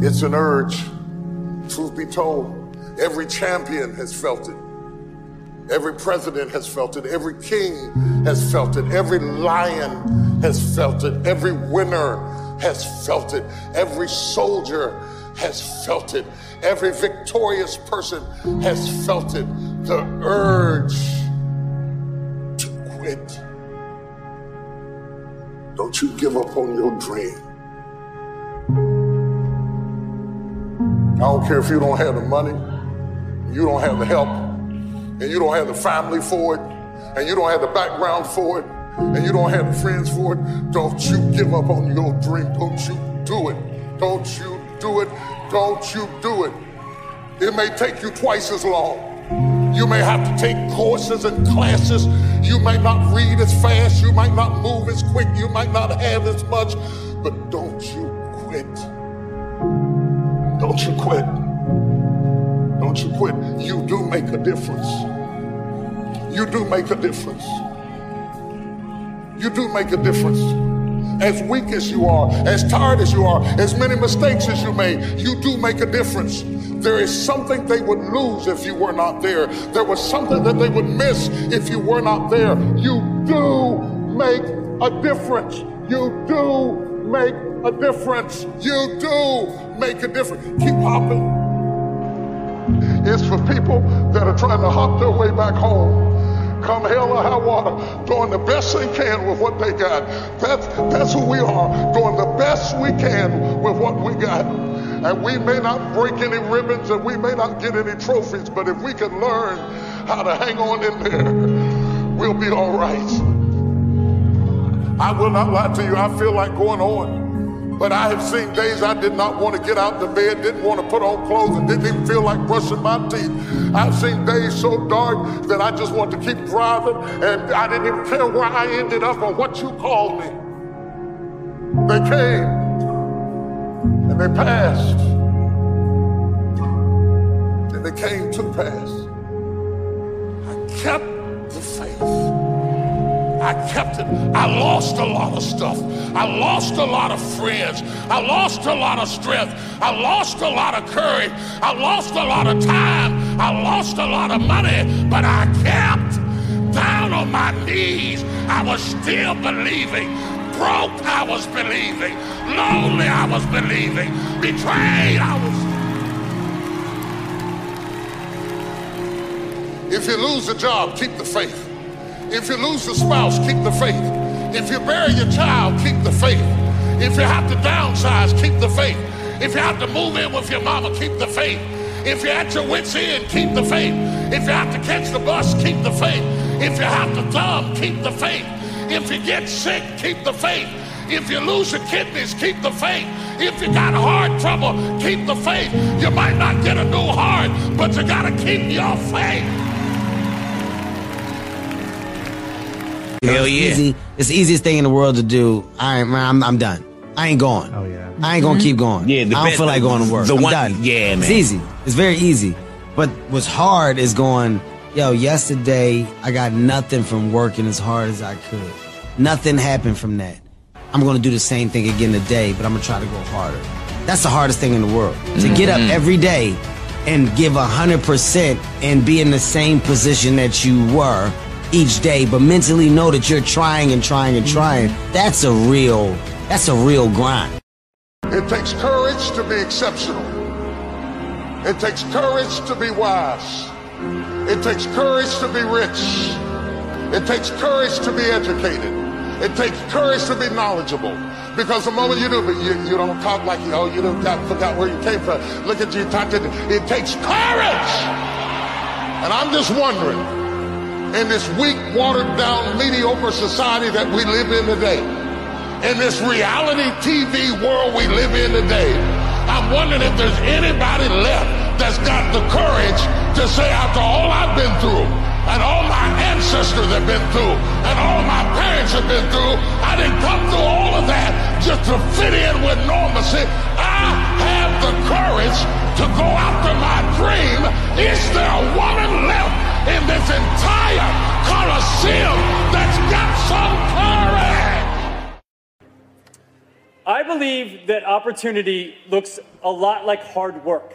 It's an urge. Truth be told, every champion has felt it. Every president has felt it. Every king has felt it. Every lion has felt it. Every winner has felt it. Every soldier has felt it. Every victorious person has felt it. The urge to quit. Don't you give up on your dream. I don't care if you don't have the money, you don't have the help, and you don't have the family for it, and you don't have the background for it, and you don't have the friends for it. Don't you give up on your dream. Don't you do it. Don't you do it. Don't you do it. It may take you twice as long. You may have to take courses and classes. You might not read as fast. You might not move as quick. You might not have as much. But don't you quit. Don't you quit. Don't you quit. You do make a difference. You do make a difference. You do make a difference. As weak as you are, as tired as you are, as many mistakes as you made, you do make a difference. There is something they would lose if you were not there. There was something that they would miss if you were not there. You do make a difference. You do make a difference. You do make a difference. Keep hopping. It's for people that are trying to hop their way back home. Come hell or high water, doing the best they can with what they got. That's, that's who we are, doing the best we can with what we got. And we may not break any ribbons and we may not get any trophies, but if we can learn how to hang on in there, we'll be all right. I will not lie to you, I feel like going on. But I have seen days I did not want to get out of bed, didn't want to put on clothes, and didn't even feel like brushing my teeth. I've seen days so dark that I just want to keep driving, and I didn't even care where I ended up or what you called me. They came and they passed, and they came to pass. I kept the faith. I kept it. I lost a lot of stuff. I lost a lot of friends. I lost a lot of strength. I lost a lot of courage. I lost a lot of time. I lost a lot of money. But I kept down on my knees. I was still believing. Broke, I was believing. Lonely, I was believing. Betrayed, I was. If you lose a job, keep the faith. If you lose a spouse, keep the faith. If you bury your child, keep the faith. If you have to downsize, keep the faith. If you have to move in with your mama, keep the faith. If you're at your wits' end, keep the faith. If you have to catch the bus, keep the faith. If you have to thumb, keep the faith. If you get sick, keep the faith. If you lose your kidneys, keep the faith. If you got heart trouble, keep the faith. You might not get a new heart, but you got to keep your faith. Hell yeah. Easy. It's the easiest thing in the world to do. I ain't, I'm, I'm done. I ain't going. Oh yeah. I ain't gonna mm-hmm. keep going. Yeah, I don't best- feel like going to work. the I'm one- done. yeah, man. It's easy. It's very easy. But what's hard is going. Yo, yesterday I got nothing from working as hard as I could. Nothing happened from that. I'm gonna do the same thing again today, but I'm gonna try to go harder. That's the hardest thing in the world. To mm-hmm. get up every day and give hundred percent and be in the same position that you were each day, but mentally know that you're trying and trying and trying. That's a real. That's a real grind. It takes courage to be exceptional. It takes courage to be wise. It takes courage to be rich. It takes courage to be educated. It takes courage to be knowledgeable. Because the moment you do, but you, you don't talk like you, oh, you don't got, forgot where you came from. Look at you, talk to, it takes courage. And I'm just wondering, in this weak, watered down, mediocre society that we live in today, in this reality TV world we live in today, I'm wondering if there's anybody left that's got the courage to say, after all I've been through, and all my ancestors have been through, and all my parents have been through, I didn't come through all of that just to fit in with normalcy. I have the courage to go after my dream. Is there a woman left in this entire Coliseum that's got some courage? I believe that opportunity looks a lot like hard work.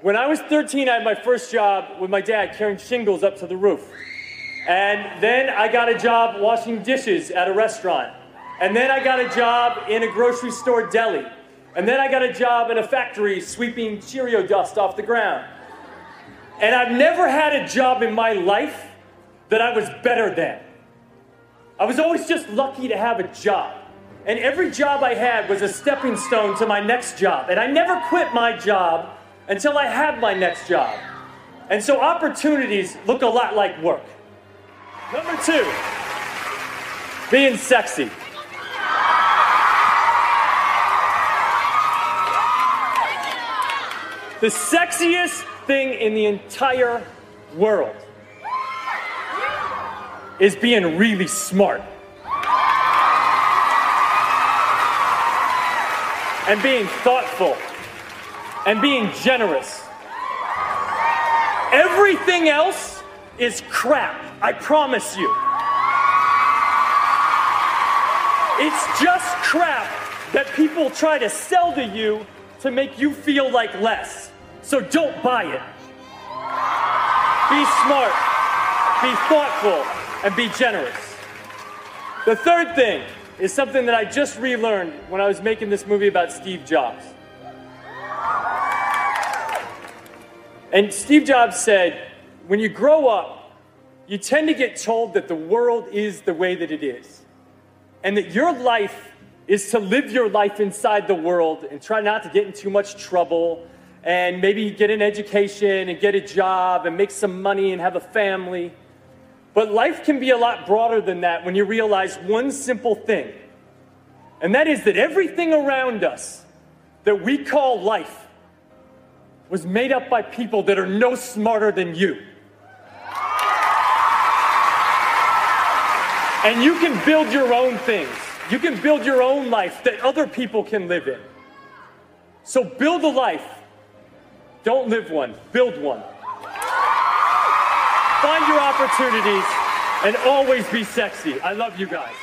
When I was 13, I had my first job with my dad carrying shingles up to the roof. And then I got a job washing dishes at a restaurant. And then I got a job in a grocery store deli. And then I got a job in a factory sweeping Cheerio dust off the ground. And I've never had a job in my life that I was better than. I was always just lucky to have a job. And every job I had was a stepping stone to my next job. And I never quit my job until I had my next job. And so opportunities look a lot like work. Number two, being sexy. The sexiest thing in the entire world is being really smart. And being thoughtful. And being generous. Everything else is crap, I promise you. It's just crap that people try to sell to you to make you feel like less. So don't buy it. Be smart, be thoughtful, and be generous. The third thing is something that I just relearned when I was making this movie about Steve Jobs. And Steve Jobs said, when you grow up, you tend to get told that the world is the way that it is. And that your life is to live your life inside the world and try not to get in too much trouble and maybe get an education and get a job and make some money and have a family. But life can be a lot broader than that when you realize one simple thing, and that is that everything around us that we call life was made up by people that are no smarter than you. And you can build your own things. You can build your own life that other people can live in. So build a life don't live one, build one. Find your opportunities and always be sexy. I love you guys.